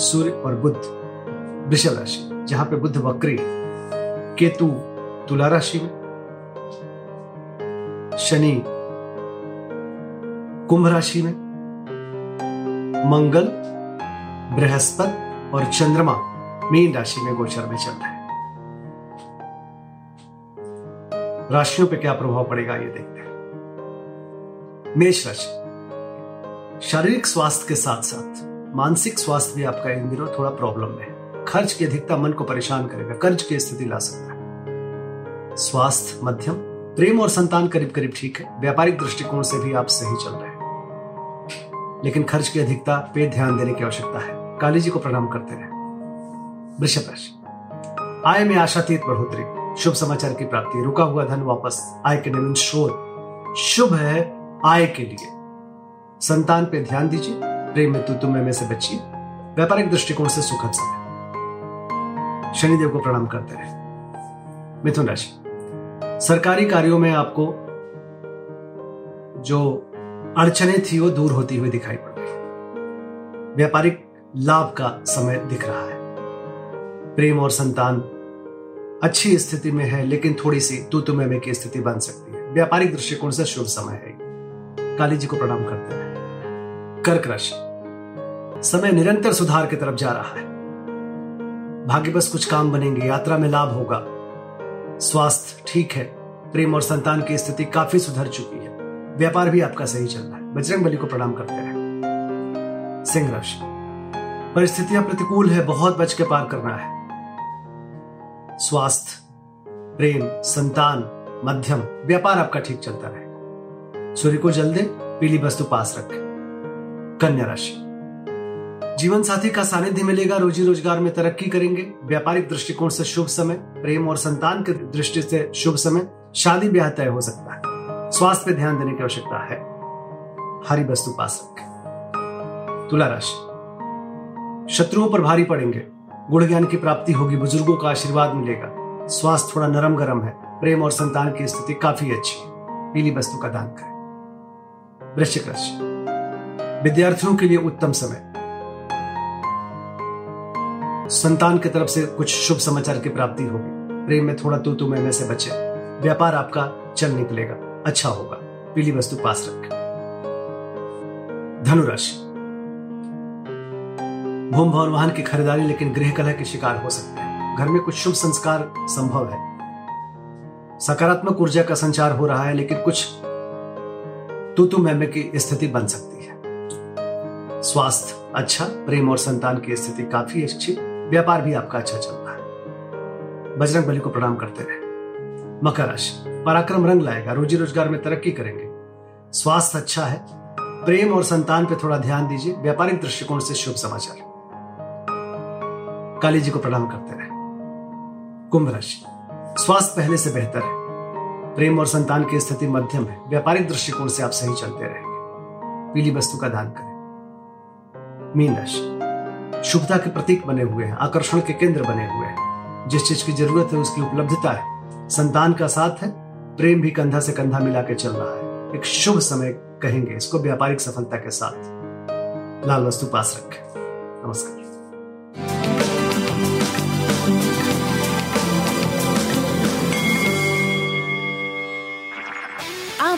सूर्य और बुद्ध वृषभ राशि, जहाँ पे बुद्ध वक्री, केतु तुला राशि में, शनि कुंभ राशि में, मंगल, बृहस्पति और चंद्रमा मीन राशि में गोचर में चल रहे हैं। राशियों पे क्या प्रभाव पड़ेगा ये देखते हैं। मेष राशि, शारीरिक स्वास्थ्य के साथ साथ मानसिक स्वास्थ्य भी आपका इन दिनों थोड़ा प्रॉब्लम में है। खर्च की अधिकता मन को परेशान करेगा, कर्ज की स्थिति ला सकता है। स्वास्थ्य, मध्यम, प्रेम और संतान करीब करीब ठीक है। व्यापारिक दृष्टिकोण से भी आप सही चल रहे हैं। लेकिन खर्च की अधिकता पे ध्यान देने की आवश्यकता है। काली जी को प्रणाम करते रहे। वृषभ राशि। आय में आशातीत बढ़ोतरी, शुभ समाचार की प्राप्ति। रुका हुआ धन वापस, आय के नवीन स्रोत शुभ है आय के लिए। संतान पे ध्यान दीजिए। प्रेम तू में से बचिए व्यापारिक दृष्टिकोण से सुखद समय शनिदेव को प्रणाम करते रहे मिथुन राशि सरकारी कार्यों में आपको जो अड़चने थी वो दूर होती हुई दिखाई पड़ रही व्यापारिक लाभ का समय दिख रहा है प्रेम और संतान अच्छी स्थिति में है लेकिन थोड़ी सी तू तुम्हें की स्थिति बन सकती है व्यापारिक दृष्टिकोण से शुभ समय है काली जी को प्रणाम करते हैं कर्क राशि समय निरंतर सुधार की तरफ़ जा रहा है। भाग्य बस कुछ काम बनेंगे, यात्रा में लाभ होगा। स्वास्थ्य ठीक है, प्रेम और संतान की स्थिति काफ़ी सुधर चुकी है। व्यापार भी आपका सही चल रहा है। बजरंग बली को प्रणाम करते रहे। सिंह राशि परिस्थितियाँ प्रतिकूल है, बहुत बच के पार करना है। स्वास्थ्य, प्रेम, संतान, मध्यम, व्यापार आपका ठीक चलता रहे। सूर्य को जल दे, पीली वस्तु पास रखे। कन्या राशि। जीवन साथी का सानिध्य मिलेगा, रोजी रोज़गार में तरक्की करेंगे। व्यापारिक दृष्टिकोण से शुभ समय, प्रेम और संतान की दृष्टि से शुभ समय, शादी ब्याह तय हो सकता है। स्वास्थ्य पे ध्यान देने की आवश्यकता है। हरी वस्तु पास रखें। तुला राशि। शत्रुओं पर भारी पड़ेंगे। गुण ज्ञान की प्राप्ति होगी, बुज़ुर्गों का आशीर्वाद मिलेगा। स्वास्थ्य थोड़ा नरम गरम है। प्रेम और संतान की स्थिति काफ़ी अच्छी है। पीली वस्तु का दान करें। वृश्चिक राशि। विद्यार्थियों के लिए उत्तम समय। संतान की तरफ़ से कुछ शुभ समाचार की प्राप्ति होगी। प्रेम में थोड़ा तू तुम्हें में से बचे। व्यापार आपका चल निकलेगा। अच्छा होगा। पीली वस्तु पास रखें। धनुराशि। भूम भवन वाहन की खरीदारी लेकिन गृह कलह के शिकार हो सकते हैं। घर में कुछ शुभ संस्कार संभव है। सकारात्मक ऊर्जा का संचार हो रहा है, लेकिन कुछ तू तू की स्थिति बन सकती है। स्वास्थ्य अच्छा प्रेम और संतान की स्थिति काफ़ी अच्छी, व्यापार भी आपका अच्छा चल रहा है। बजरंग बली को प्रणाम करते रहे। मकर राशि, पराक्रम रंग लाएगा, रोजी रोज़गार में तरक्की करेंगे। स्वास्थ्य अच्छा है, प्रेम और संतान पे थोड़ा ध्यान दीजिए, व्यापारिक दृष्टिकोण से शुभ समाचार। काली जी को प्रणाम करते रहे। कुंभ राशि, स्वास्थ्य पहले से बेहतर है। प्रेम और संतान की स्थिति मध्यम है, व्यापारिक दृष्टिकोण से आप सही चलते रहेंगे। पीली वस्तु का दान करें। मीन राशि शुभता के प्रतीक बने हुए हैं, आकर्षण के केंद्र बने हुए हैं। जिस चीज़ की ज़रूरत है, उसकी उपलब्धता है। संतान का साथ है, प्रेम भी कंधा से कंधा मिला के चल रहा है। एक शुभ समय कहेंगे, इसको व्यापारिक सफलता के साथ। लाल वस्तु पास रखें। नमस्कार।